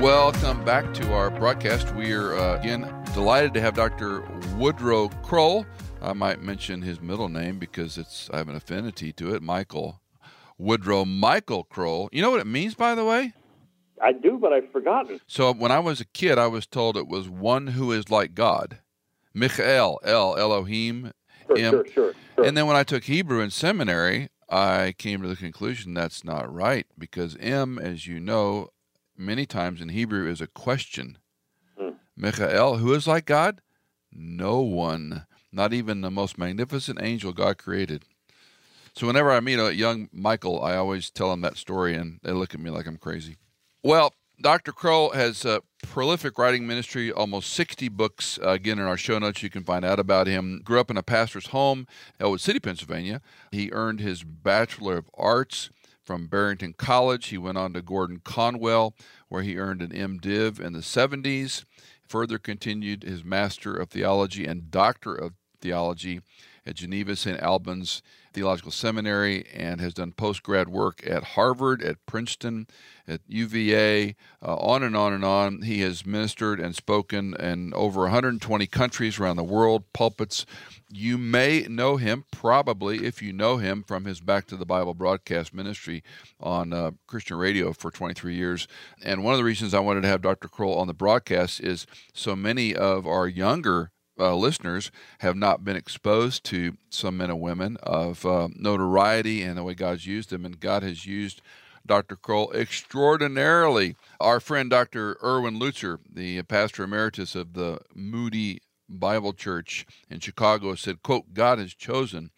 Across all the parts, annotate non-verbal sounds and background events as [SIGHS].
Welcome back to our broadcast. We are uh, again delighted to have Dr. Woodrow Kroll. I might mention his middle name because it's I have an affinity to it. Michael Woodrow Michael Kroll. You know what it means, by the way? I do, but I've forgotten. So when I was a kid, I was told it was one who is like God. Michael, El, Elohim, Sure, M. sure, sure, sure. And then when I took Hebrew in seminary, I came to the conclusion that's not right because M, as you know, many times in Hebrew is a question. Hmm. Michael, who is like God? No one, not even the most magnificent angel God created. So whenever I meet a young Michael, I always tell them that story, and they look at me like I'm crazy. Well, Dr. Kroll has a prolific writing ministry, almost 60 books. Uh, again, in our show notes, you can find out about him. Grew up in a pastor's home, Ellwood City, Pennsylvania. He earned his Bachelor of Arts from Barrington College. He went on to Gordon Conwell, where he earned an MDiv in the 70s. Further continued his Master of Theology and Doctor of Theology at Geneva St. Albans Theological Seminary and has done post grad work at Harvard, at Princeton, at UVA, uh, on and on and on. He has ministered and spoken in over 120 countries around the world, pulpits. You may know him, probably, if you know him, from his Back to the Bible broadcast ministry on uh, Christian radio for 23 years. And one of the reasons I wanted to have Dr. Kroll on the broadcast is so many of our younger uh, listeners have not been exposed to some men and women of uh, notoriety and the way God's used them, and God has used Dr. Kroll extraordinarily. Our friend Dr. Erwin Lutzer, the pastor emeritus of the Moody Bible Church in Chicago, said, "quote God has chosen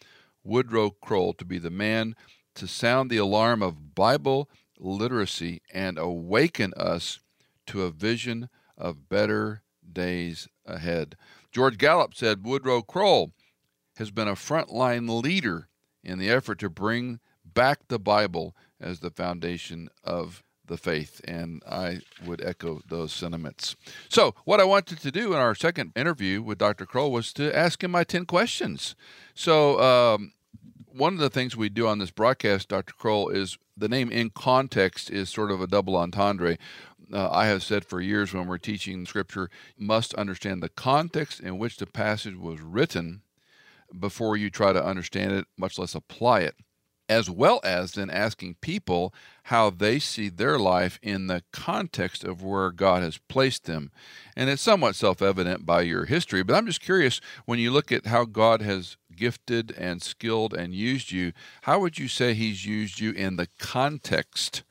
Woodrow Kroll to be the man to sound the alarm of Bible literacy and awaken us to a vision of better days ahead." George Gallup said Woodrow Kroll has been a frontline leader in the effort to bring back the Bible as the foundation of the faith. And I would echo those sentiments. So, what I wanted to do in our second interview with Dr. Kroll was to ask him my 10 questions. So, um, one of the things we do on this broadcast, Dr. Kroll, is the name in context is sort of a double entendre. Uh, I have said for years when we're teaching scripture, must understand the context in which the passage was written before you try to understand it, much less apply it, as well as then asking people how they see their life in the context of where God has placed them. And it's somewhat self evident by your history, but I'm just curious when you look at how God has gifted and skilled and used you, how would you say He's used you in the context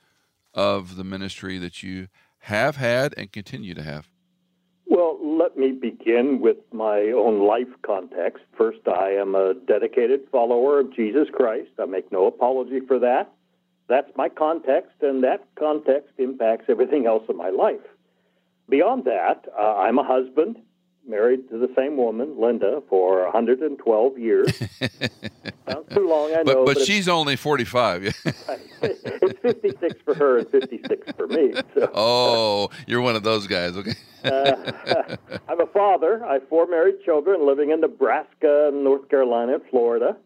of the ministry that you have had and continue to have? Well, let me begin with my own life context. First, I am a dedicated follower of Jesus Christ. I make no apology for that. That's my context, and that context impacts everything else in my life. Beyond that, uh, I'm a husband, married to the same woman, Linda, for 112 years. [LAUGHS] Sounds too long, I But know. but she's only 45. [LAUGHS] it's 56 for her and 56 for me. So. oh, you're one of those guys. Okay. Uh, [LAUGHS] I'm a father. I have four married children living in Nebraska, North Carolina, and Florida.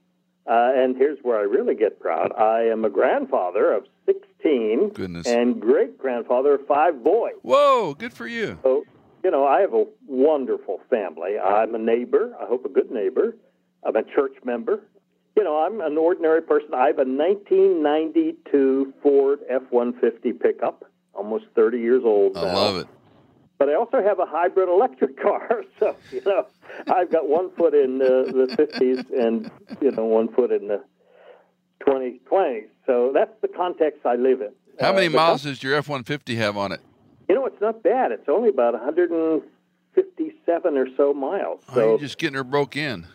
Uh, and here's where I really get proud. I am a grandfather of 16 Goodness. and great grandfather of five boys. Whoa, good for you. So, you know, I have a wonderful family. I'm a neighbor. I hope a good neighbor. I'm a church member. You know, I'm an ordinary person. I have a 1992 Ford F-150 pickup, almost 30 years old I now. love it. But I also have a hybrid electric [LAUGHS] car, so you know I've got one foot in the, the 50s and you know one foot in the 2020s. So that's the context I live in. How Uh, many the miles does your F 150 have on it? You know, it's not bad. It's only about 157 or so miles. Oh, So you're just getting her broke in.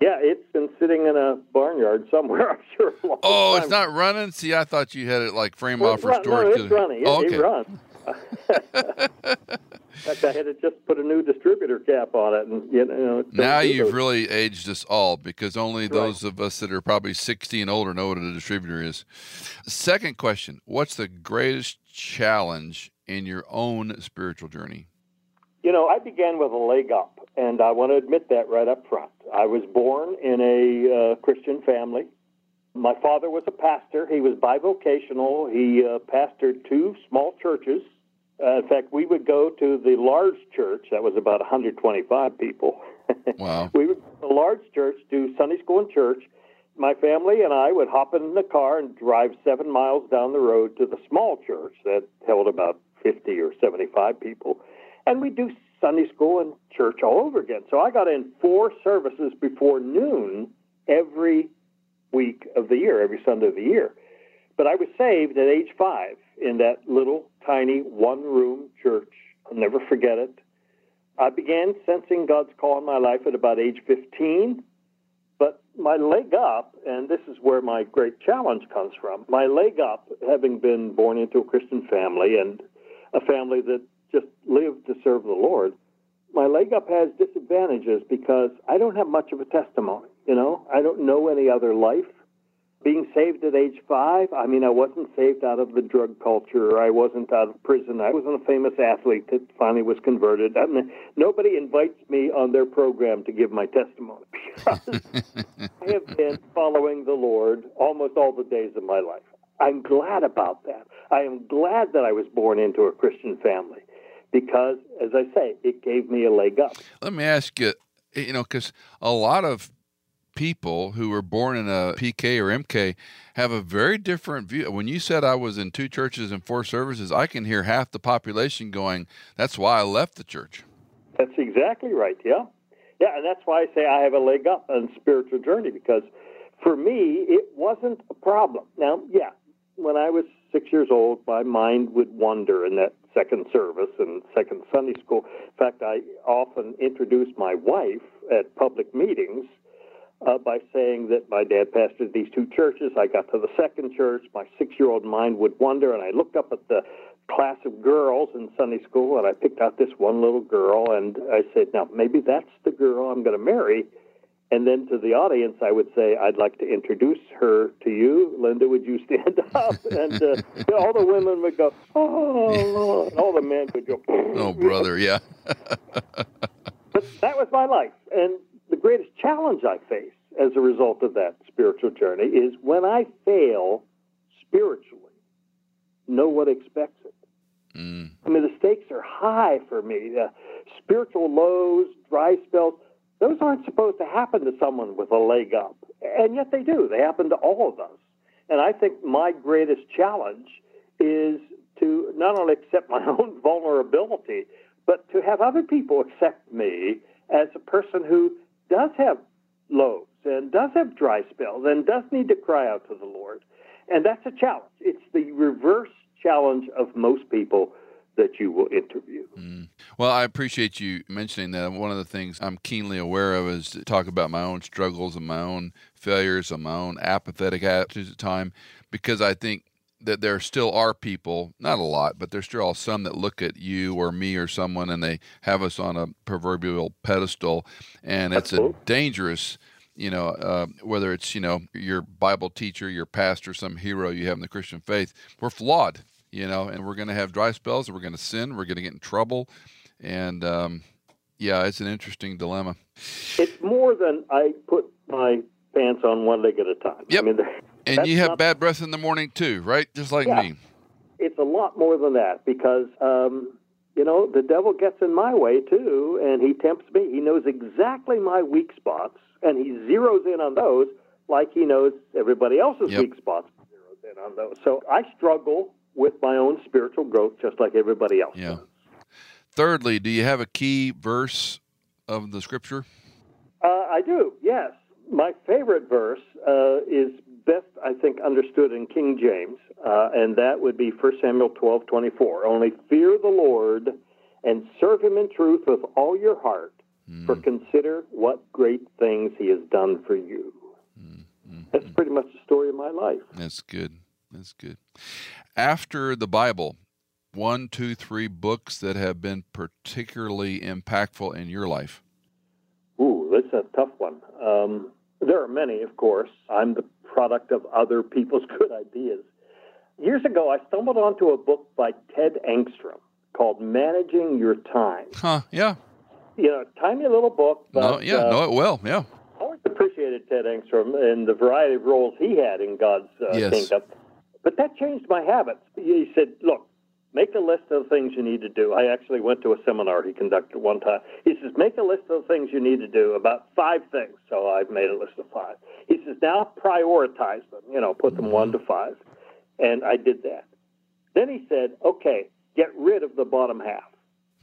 yeah, it's been sitting in a barnyard somewhere. [LAUGHS] I'm sure. Oh, time. it's not running. See, I thought you had it like frame well, off for storage. No, it's running. It, oh, okay. it runs. [LAUGHS] In fact, I had to just put a new distributor cap on it, and you know. Now you've those. really aged us all because only those of us that are probably 60 and older know what a distributor is. Second question What's the greatest challenge in your own spiritual journey? You know, I began with a leg up, and I want to admit that right up front. I was born in a uh, Christian family. My father was a pastor. He was bivocational. He uh, pastored two small churches. Uh, in fact, we would go to the large church. That was about 125 people. [LAUGHS] Wow. we would go to the large church, do Sunday school and church. My family and I would hop in the car and drive seven miles down the road to the small church that held about 50 or 75 people. And we'd do Sunday school and church all over again. So I got in four services before noon every week of the year, every Sunday of the year. But I was saved at age five in that little tiny one room church. I'll never forget it. I began sensing God's call in my life at about age 15. But my leg up, and this is where my great challenge comes from, my leg up, having been born into a Christian family and a family that just lived to serve the Lord, my leg up has disadvantages because I don't have much of a testimony. You know, I don't know any other life. Being saved at age five, I mean, I wasn't saved out of the drug culture. I wasn't out of prison. I wasn't a famous athlete that finally was converted. I mean, nobody invites me on their program to give my testimony because [LAUGHS] I have been following the Lord almost all the days of my life. I'm glad about that. I am glad that I was born into a Christian family because, as I say, it gave me a leg up. Let me ask you, eh, you know, because a lot of people who were born in a PK or MK have a very different view. When you said I was in two churches and four services, I can hear half the population going, "That's why I left the church." That's exactly right. Yeah, yeah, and that's why I say I have a leg up on spiritual journey because for me it wasn't a problem. Now, yeah, when I was six years old, my mind would wander in that second service and second Sunday school. In fact, I often introduced my wife at public meetings uh, by saying that my dad pastored these two churches. I got to the second church. My six year old mind would wander, and I looked up at the class of girls in Sunday school, and I picked out this one little girl, and I said, Now, maybe that's the girl I'm going to marry. And then to the audience, I would say, I'd like to introduce her to you. Linda, would you stand [LAUGHS] up? And uh, all the women would go, oh, and all the men would go, [LAUGHS] oh, brother, yeah. [LAUGHS] but that was my life. And the greatest challenge I face as a result of that spiritual journey is when I fail spiritually, no one expects it. Mm. I mean, the stakes are high for me. The spiritual lows, dry spells, those aren't supposed to happen to someone with a leg up. And yet they do. They happen to all of us. And I think my greatest challenge is to not only accept my [LAUGHS] own vulnerability, but to have other people accept me as a person who does have lows and does have dry spells and does need to cry out to the Lord. And that's a challenge. It's the reverse challenge of most people that you will interview. Mm. Well, I appreciate you mentioning that. One of the things I'm keenly aware of is to talk about my own struggles and my own failures and my own apathetic attitudes at time, because I think that there still are people, not a lot, but there's still some that look at you or me or someone and they have us on a proverbial pedestal, and it's a dangerous you know, uh, whether it's, you know, your Bible teacher, your pastor, some hero you have in the Christian faith, we're flawed, you know, and we're going to have dry spells and we're going to sin. We're going to get in trouble. And um, yeah, it's an interesting dilemma. It's more than I put my pants on one leg at a time. Yep. I mean, [LAUGHS] and you have bad breath in the morning too, right? Just like yeah, me. It's a lot more than that because, um, you know, the devil gets in my way too, and he tempts me. He knows exactly my weak spots and he zeroes in on those like he knows everybody else's Yep. weak spots. Zeroes in on those. So I struggle with my own spiritual growth just like everybody else Yeah. Thirdly, do you have a key verse of the scripture? Uh, I do, yes. My favorite verse uh, is best, I think, understood in King James, uh, and that would be 1 Samuel 12 24. Only fear the Lord and serve him in truth with all your heart, for consider what great things he has done for you. that's pretty much the story of my life. That's good. That's good. After the Bible, one, two, three books that have been particularly impactful in your life? Ooh, that's a tough one. Um, there are many, of course. I'm the product of other people's [LAUGHS] good ideas. Years ago, I stumbled onto a book by Ted Engstrom called Managing Your Time. Huh, yeah. You know, tiny little book. But, no, yeah, uh, know it well, yeah. I always appreciated Ted Engstrom and the variety of roles he had in God's uh, Yes. kingdom. But that changed my habits. He said, look, make a list of things you need to do. I actually went to a seminar he conducted one time. He says, make a list of things you need to do, about five things. So I've made a list of five. He says, now prioritize them, you know, put them one to five. And I did that. Then he said, okay, get rid of the bottom half.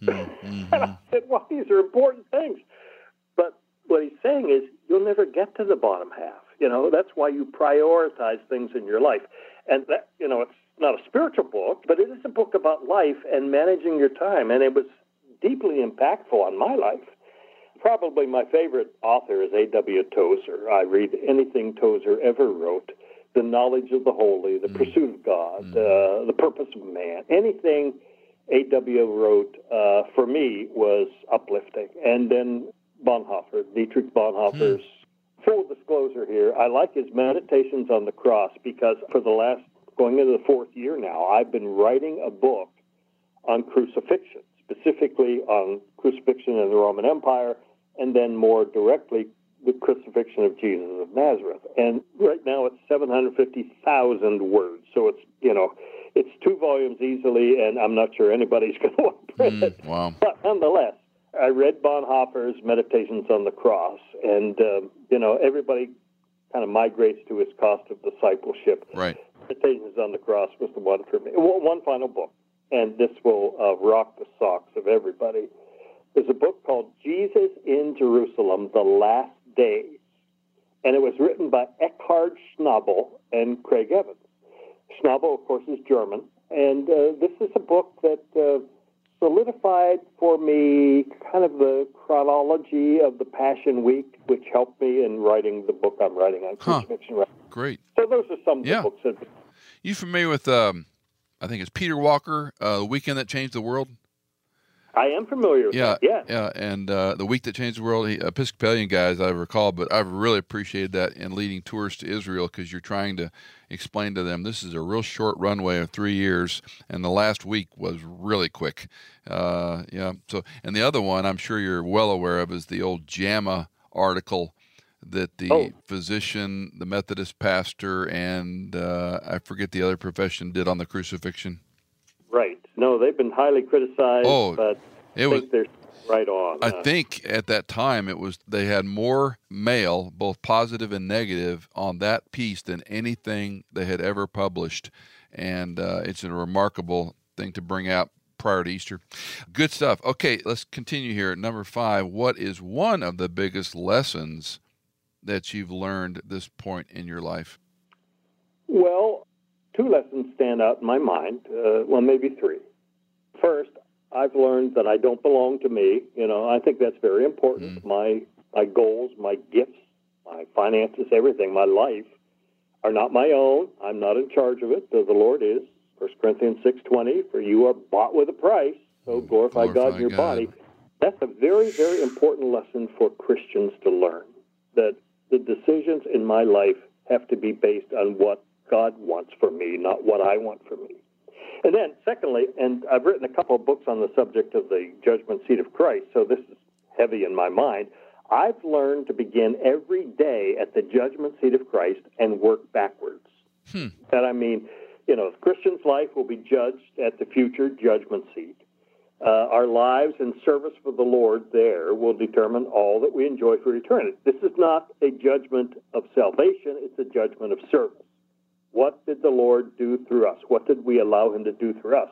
Mm-hmm. [LAUGHS] And I said, well, these are important things. But what he's saying is you'll never get to the bottom half. You know, that's why you prioritize things in your life. And that, you know, it's not a spiritual book, but it is a book about life and managing your time. And it was deeply impactful on my life. Probably my favorite author is A.W. Tozer. I read anything Tozer ever wrote The Knowledge of the Holy, The Pursuit of God, uh, The Purpose of Man. Anything A.W. wrote uh, for me was uplifting. And then Bonhoeffer, Dietrich Bonhoeffer's full disclosure here, I like his meditations on the cross because for the last going into the fourth year now, I've been writing a book on crucifixion, specifically on crucifixion in the Roman Empire, and then more directly the crucifixion of Jesus of Nazareth. And right now it's 750,000 words, so it's you know it's two volumes easily, and I'm not sure anybody's [LAUGHS] going to want to print it. Mm, wow. But nonetheless, I read Bonhoeffer's Meditations on the Cross, and um, you know everybody kind of migrates to his cost of discipleship. Right. Meditations on the Cross was the one for me. Well, one final book, and this will uh, rock the socks of everybody. There's a book called Jesus in Jerusalem: The Last Days, and it was written by Eckhard Schnabel and Craig Evans. Schnabel, of course, is German, and uh, this is a book that uh, solidified for me kind of the chronology of the Passion Week, which helped me in writing the book I'm writing on Huh. crucifixion. Great. So those are some of the Yeah. books that You familiar with um I think it's Peter Walker, uh, The Weekend That Changed the World? I am familiar with. Yeah, that. yeah. yeah, and uh, the week that changed the world. He, Episcopalian guys, I recall, but I've really appreciated that in leading tours to Israel because you're trying to explain to them this is a real short runway of three years, and the last week was really quick. Uh, yeah. So, and the other one I'm sure you're well aware of is the old JAMA article that the Oh. physician, the Methodist pastor, and uh, I forget the other profession did on the crucifixion. Right. No, they've been highly criticized, Oh, but It I was think they're right on. I Uh, think at that time it was they had more mail, both positive and negative, on that piece than anything they had ever published, and uh, it's a remarkable thing to bring out prior to Easter. Good stuff. Okay, let's continue here number five. What is one of the biggest lessons that you've learned this point in your life? Well, two lessons stand out in my mind. Uh, well, maybe three. First, I've learned that I don't belong to me. You know, I think that's very important. My my goals, my gifts, my finances, everything, my life are not my own. I'm not in charge of it. though The Lord is. First Corinthians six twenty. For you are bought with a price. So glorify, God in your God. body. That's a very very important lesson for Christians to learn. That the decisions in my life have to be based on what God wants for me, not what I want for me. And then, secondly, and I've written a couple of books on the subject of the judgment seat of Christ, so this is heavy in my mind. I've learned to begin every day at the judgment seat of Christ and work backwards. Hmm. And I mean, you know, Christian's life will be judged at the future judgment seat. Uh, our lives and service for the Lord there will determine all that we enjoy for eternity. This is not a judgment of salvation, it's a judgment of service. What did the Lord do through us? What did we allow Him to do through us?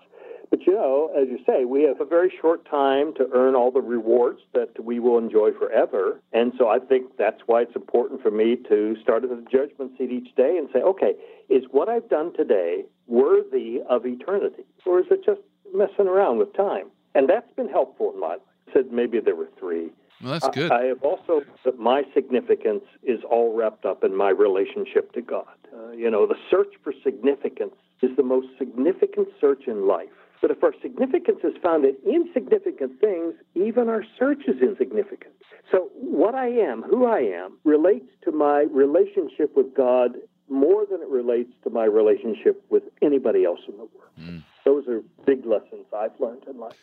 But you know, as you say, we have a very short time to earn all the rewards that we will enjoy forever. And so I think that's why it's important for me to start at the judgment seat each day and say, okay, is what I've done today worthy of eternity? Or is it just messing around with time? And that's been helpful in my life. I said maybe there were three. Well, that's good. I, I have also that my significance is all wrapped up in my relationship to God. Uh, you know, the search for significance is the most significant search in life. But if our significance is found in insignificant things, even our search is insignificant. So, what I am, who I am, relates to my relationship with God more than it relates to my relationship with anybody else in the world. Mm. Those are big lessons I've learned in life.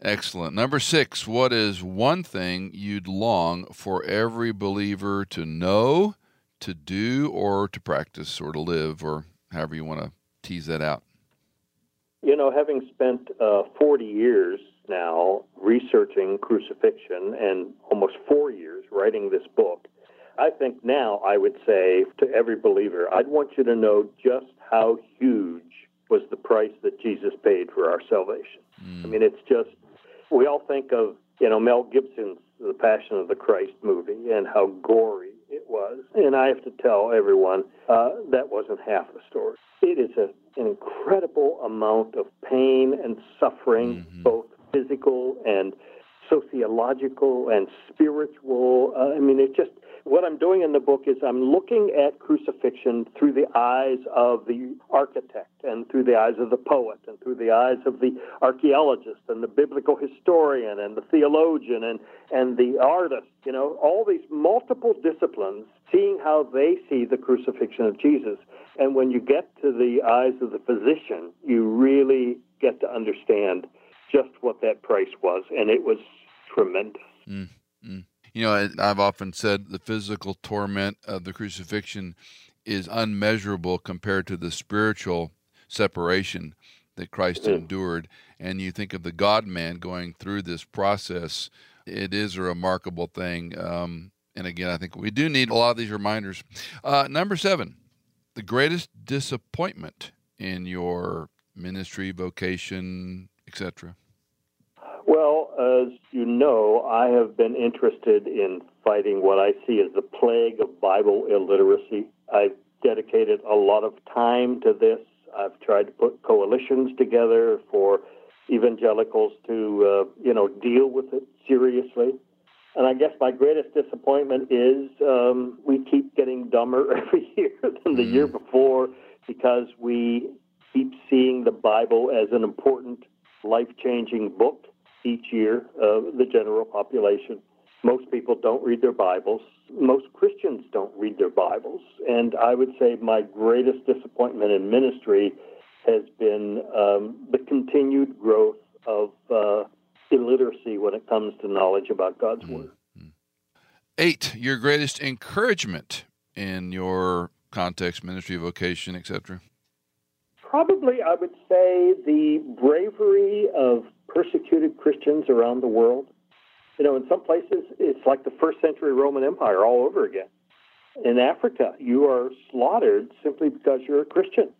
Excellent. Number six, what is one thing you'd long for every believer to know, to do, or to practice, or to live, or however you want to tease that out? You know, having spent uh, 40 years now researching crucifixion and almost four years writing this book, I think now I would say to every believer, I'd want you to know just how huge was the price that Jesus paid for our salvation. Mm. I mean, it's just, we all think of, you know, Mel Gibson's The Passion of the Christ movie and how gory it was. And I have to tell everyone uh, that wasn't half the story. It is a, an incredible amount of pain and suffering, mm-hmm. both physical and sociological and spiritual. Uh, I mean, it just what I'm doing in the book is I'm looking at crucifixion through the eyes of the architect and through the eyes of the poet and through the eyes of the archaeologist and the biblical historian and the theologian and, and the artist, you know, all these multiple disciplines, seeing how they see the crucifixion of Jesus. And when you get to the eyes of the physician, you really get to understand just what that price was. And it was tremendous. Mm, mm. You know, I've often said the physical torment of the crucifixion is unmeasurable compared to the spiritual separation that Christ mm-hmm. endured. And you think of the God man going through this process, it is a remarkable thing. Um, and again, I think we do need a lot of these reminders. Uh, number seven, the greatest disappointment in your ministry, vocation, etc. Well, as you know, I have been interested in fighting what I see as the plague of Bible illiteracy. I've dedicated a lot of time to this. I've tried to put coalitions together for evangelicals to, uh, you know, deal with it seriously. And I guess my greatest disappointment is um, we keep getting dumber [LAUGHS] every year than the year mm. before because we keep seeing the Bible as an important, life changing book each year of the general population. Most people don't read their Bibles. Most Christians don't read their Bibles. And I would say my greatest disappointment in ministry has been um, the continued growth of uh, illiteracy when it comes to knowledge about God's mm-hmm. Word. Eight, your greatest encouragement in your context, ministry, vocation, etc. Probably, I would say the bravery of persecuted Christians around the world. You know, in some places, it's like the first century Roman Empire all over again. In Africa, you are slaughtered simply because you're a Christian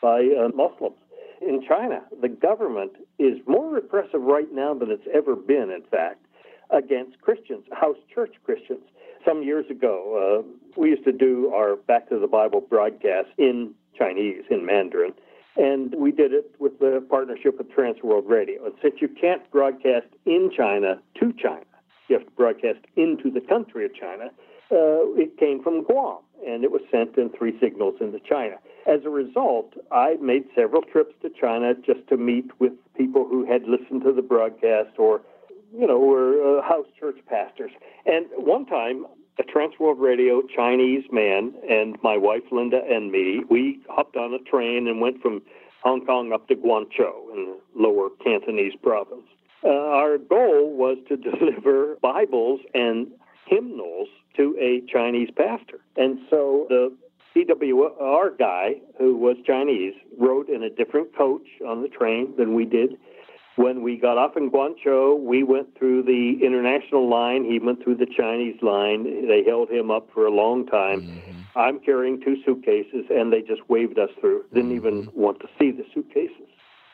by uh, Muslims. In China, the government is more repressive right now than it's ever been, in fact, against Christians, house church Christians. Some years ago, uh, we used to do our Back to the Bible broadcast in Chinese, in Mandarin and we did it with the partnership with Trans World Radio. And since you can't broadcast in China to China, you have to broadcast into the country of China, uh, it came from Guam and it was sent in three signals into China. As a result, I made several trips to China just to meet with people who had listened to the broadcast or, you know, were uh, house church pastors. And one time a Transworld Radio Chinese man and my wife Linda and me, we hopped on a train and went from Hong Kong up to Guangzhou in the lower Cantonese province. Uh, our goal was to [LAUGHS] deliver Bibles and hymnals to a Chinese pastor. And so the TWR guy, who was Chinese, rode in a different coach on the train than we did. When we got off in Guangzhou, we went through the international line. He went through the Chinese line. They held him up for a long time. Mm-hmm. I'm carrying two suitcases, and they just waved us through. Didn't mm-hmm. even want to see the suitcases,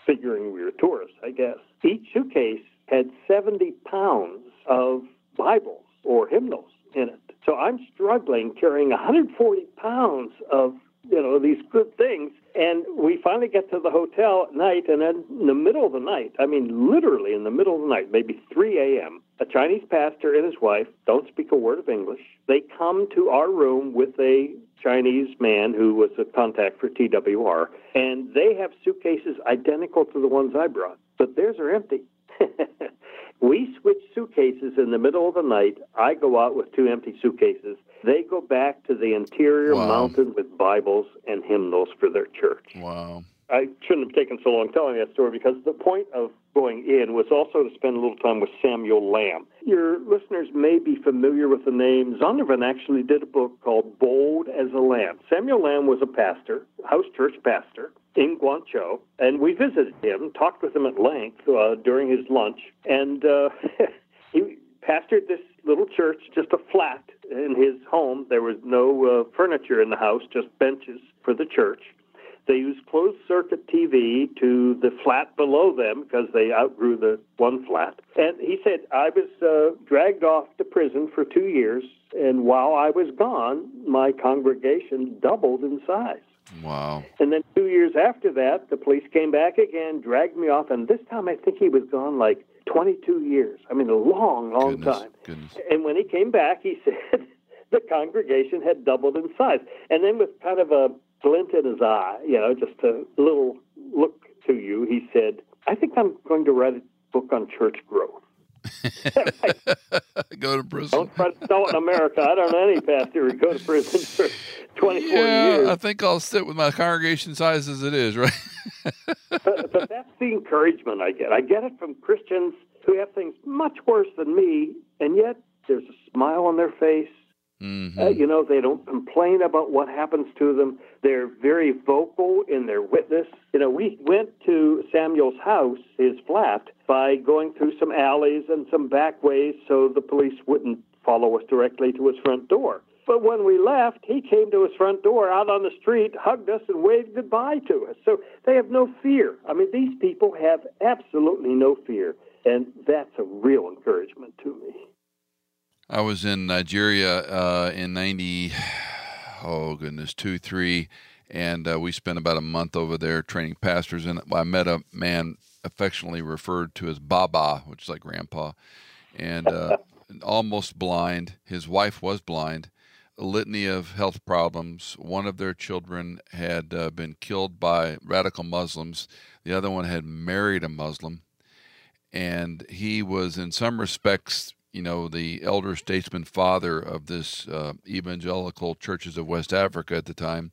figuring we were tourists, I guess. Each suitcase had 70 pounds of Bibles or hymnals in it. So I'm struggling carrying 140 pounds of you know these good things And we finally get to the hotel at night, and then in the middle of the night, I mean, literally in the middle of the night, maybe 3 a.m., a Chinese pastor and his wife don't speak a word of English. They come to our room with a Chinese man who was a contact for TWR, and they have suitcases identical to the ones I brought, but theirs are empty. [LAUGHS] we switch suitcases in the middle of the night. I go out with two empty suitcases. They go back to the interior Wow. mountain with Bibles and hymnals for their church. Wow. I shouldn't have taken so long telling that story because the point of going in was also to spend a little time with Samuel Lamb. Your listeners may be familiar with the name. Zondervan actually did a book called Bold as a Lamb. Samuel Lamb was a pastor, house church pastor in Guangzhou, and we visited him, talked with him at length uh, during his lunch, and uh, [LAUGHS] he pastored this little church, just a flat in his home. There was no uh, furniture in the house, just benches for the church. They used closed circuit TV to the flat below them because they outgrew the one flat. And he said, I was uh, dragged off to prison for two years, and while I was gone, my congregation doubled in size. Wow. And then two years after that, the police came back again, dragged me off, and this time I think he was gone like 22 years. I mean, a long, long Goodness. time. Goodness. And when he came back, he [LAUGHS] said the congregation had doubled in size. And then with kind of a glint in his eye, you know, just a little look to you, he said, I think I'm going to write a book on church growth. [LAUGHS] Go to prison. Don't try to sell it in America. I don't know any pastor who go to prison for 24 yeah, years. I think I'll sit with my congregation size as it is, right? but, but that's the encouragement I get. I get it from Christians who have things much worse than me, and yet there's a smile on their face. Mhm. Uh, you know, they don't complain about what happens to them. They're very vocal in their witness. You know, we went to Samuel's house, his flat, by going through some alleys and some back ways so the police wouldn't follow us directly to his front door. But when we left, he came to his front door out on the street, hugged us, and waved goodbye to us. So they have no fear. I mean, these people have absolutely no fear. And that's a real encouragement to me. I was in Nigeria uh, in ninety, [SIGHS] oh goodness, two three, and uh, we spent about a month over there training pastors. And I met a man affectionately referred to as Baba, which is like Grandpa, and uh, [LAUGHS] almost blind. His wife was blind. A litany of health problems. One of their children had uh, been killed by radical Muslims. The other one had married a Muslim and he was in some respects you know the elder statesman father of this uh, evangelical churches of west africa at the time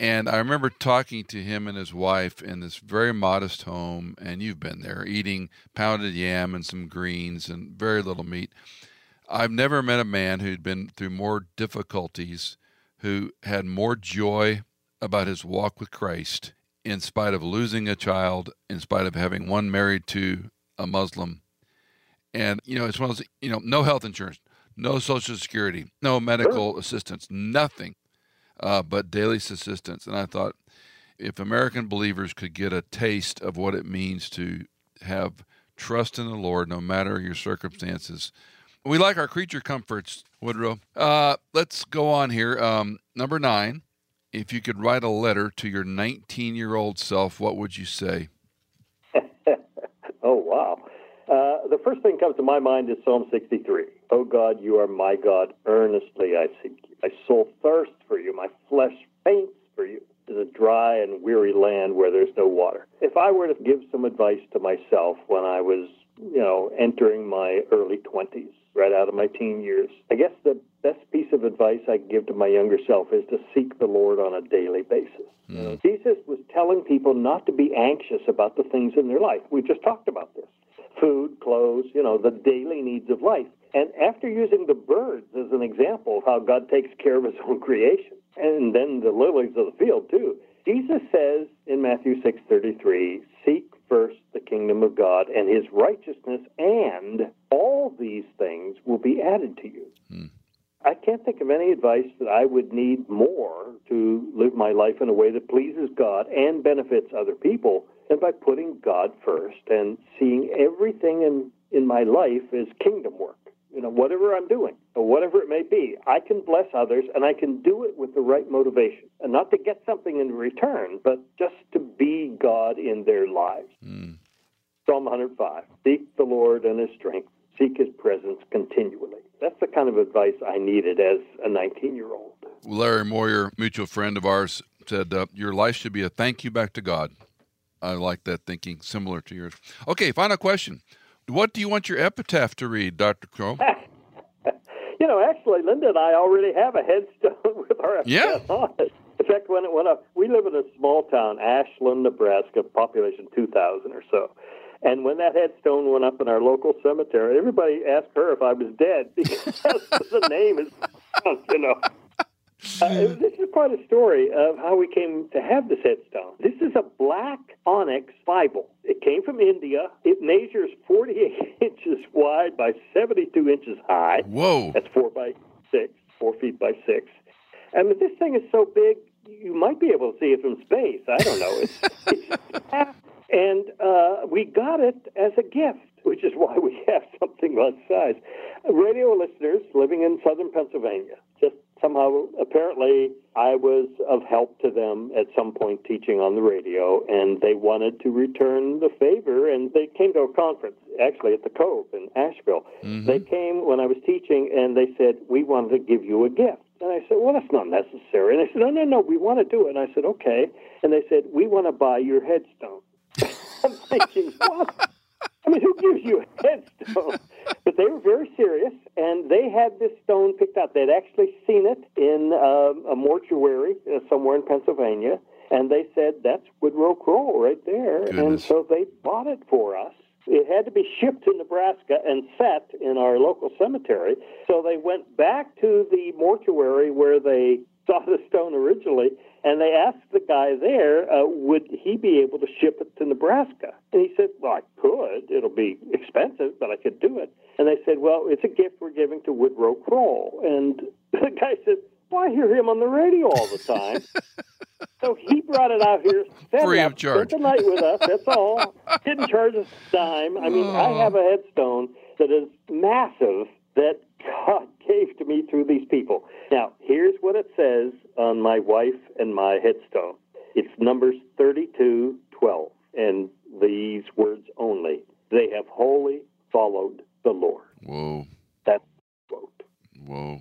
and i remember talking to him and his wife in this very modest home and you've been there eating pounded yam and some greens and very little meat. I've never met a man who'd been through more difficulties who had more joy about his walk with christ in spite of losing a child in spite of having one married to a Muslim. And, you know, one of those, you know, no health insurance, no social security, no medical assistance, nothing uh, but daily subsistence. And I thought if American believers could get a taste of what it means to have trust in the Lord, no matter your circumstances, we like our creature comforts, Woodrow. Uh, let's go on here. Um, number nine. If you could write a letter to your 19 year old self, what would you say? [LAUGHS] Oh, wow. Uh, the first thing comes to my mind is Psalm 63. Oh God, you are my God. Earnestly I seek you. My soul thirsts for you. My flesh faints for you. In a dry and weary land where there's no water. If I were to give some advice to myself when I was, you know, entering my early 20s, right out of my teen years, I guess the best piece of advice I could give to my younger self is to seek the Lord on a daily basis. Hmm. Know, Jesus was telling people not to be anxious about the things in their life. We just talked about this food, clothes, you know, the daily needs of life. And after using the birds as an example of how God takes care of his own creation, and then the lilies of the field too, Jesus says in Matthew 6:33, "Seek first the kingdom of God and his righteousness, and all these things will be added to you." Hmm. I can't think of any advice that I would need more to live my life in a way that pleases God and benefits other people than by putting God first and seeing everything in, in my life as kingdom work. You know, whatever I'm doing or whatever it may be, I can bless others and I can do it with the right motivation. And not to get something in return, but just to be God in their lives. Mm. Psalm 105 Seek the Lord and his strength, seek his presence continually. That's the kind of advice I needed as a 19 year old. Larry Moyer, mutual friend of ours, said, uh, Your life should be a thank you back to God. I like that thinking, similar to yours. Okay, final question. What do you want your epitaph to read, Dr. Kroll? [LAUGHS] you know, actually, Linda and I already have a headstone [LAUGHS] with our epitaph yeah. on it. In fact, when it went up, we live in a small town, Ashland, Nebraska, population 2,000 or so. And when that headstone went up in our local cemetery, everybody asked her if I was dead [LAUGHS] because the name is, you know. Uh, this is quite a story of how we came to have this headstone. This is a black onyx Bible. It came from India. It measures 48 [LAUGHS] inches wide by 72 inches high. Whoa. That's four by six, four feet by six. I mean, this thing is so big, you might be able to see it from space. I don't know. It's, [LAUGHS] it's and uh, we got it as a gift, which is why we [LAUGHS] have something that size. Radio listeners living in southern Pennsylvania, somehow, apparently, I was of help to them at some point teaching on the radio, and they wanted to return the favor, and they came to a conference, actually at the Cove in Asheville. Mm-hmm. They came when I was teaching, and they said, We wanted to give you a gift. And I said, Well, that's not necessary. And they said, No, no, no, we want to do it. And I said, Okay. And they said, We want to buy your headstone. [LAUGHS] I'm thinking, what? I mean, who gives you a headstone? [LAUGHS] But they were very serious, and they had this stone picked out. They'd actually seen it in um, a mortuary uh, somewhere in Pennsylvania, and they said, that's Woodrow Kroll right there. And so they bought it for us. It had to be shipped to Nebraska and set in our local cemetery. So they went back to the mortuary where they saw the stone originally, and they asked the guy there, uh, would he be able to ship it to Nebraska? And he said, Well, I could. It'll be expensive, but I could do it. And they said, Well, it's a gift we're giving to Woodrow Kroll. And [LAUGHS] the guy said, Well, I hear him on the radio all the time. [LAUGHS] so he brought it out here, set Free it of charge. spent the night with us. That's all. Didn't charge us a dime. I mean, I Oh. have a headstone that is massive that God gave to me through these people. Now, here's what it says on my wife and my headstone. It's Numbers 32, 12, and these words only. They have wholly followed the Lord. Whoa. That's the quote. Whoa.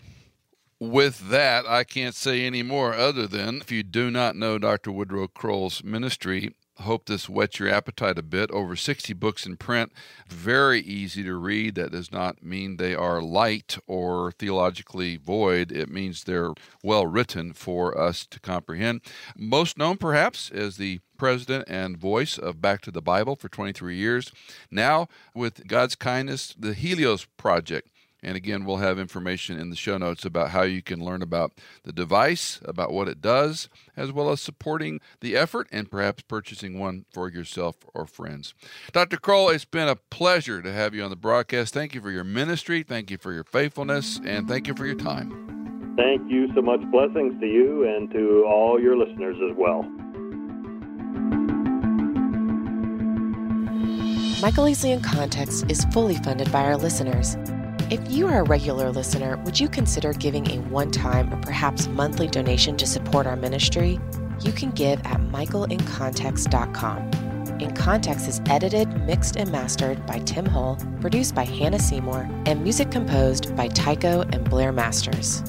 With that, I can't say any more other than if you do not know Dr. Woodrow Kroll's ministry, hope this whets your appetite a bit. Over 60 books in print, very easy to read. That does not mean they are light or theologically void. It means they're well written for us to comprehend. Most known, perhaps, as the president and voice of Back to the Bible for 23 years. Now, with God's kindness, the Helios Project. And again, we'll have information in the show notes about how you can learn about the device, about what it does, as well as supporting the effort and perhaps purchasing one for yourself or friends. Dr. Kroll, it's been a pleasure to have you on the broadcast. Thank you for your ministry, thank you for your faithfulness, and thank you for your time. Thank you so much. Blessings to you and to all your listeners as well. Michael Easley in Context is fully funded by our listeners. If you are a regular listener, would you consider giving a one time or perhaps monthly donation to support our ministry? You can give at michaelincontext.com. In Context is edited, mixed, and mastered by Tim Hull, produced by Hannah Seymour, and music composed by Tycho and Blair Masters.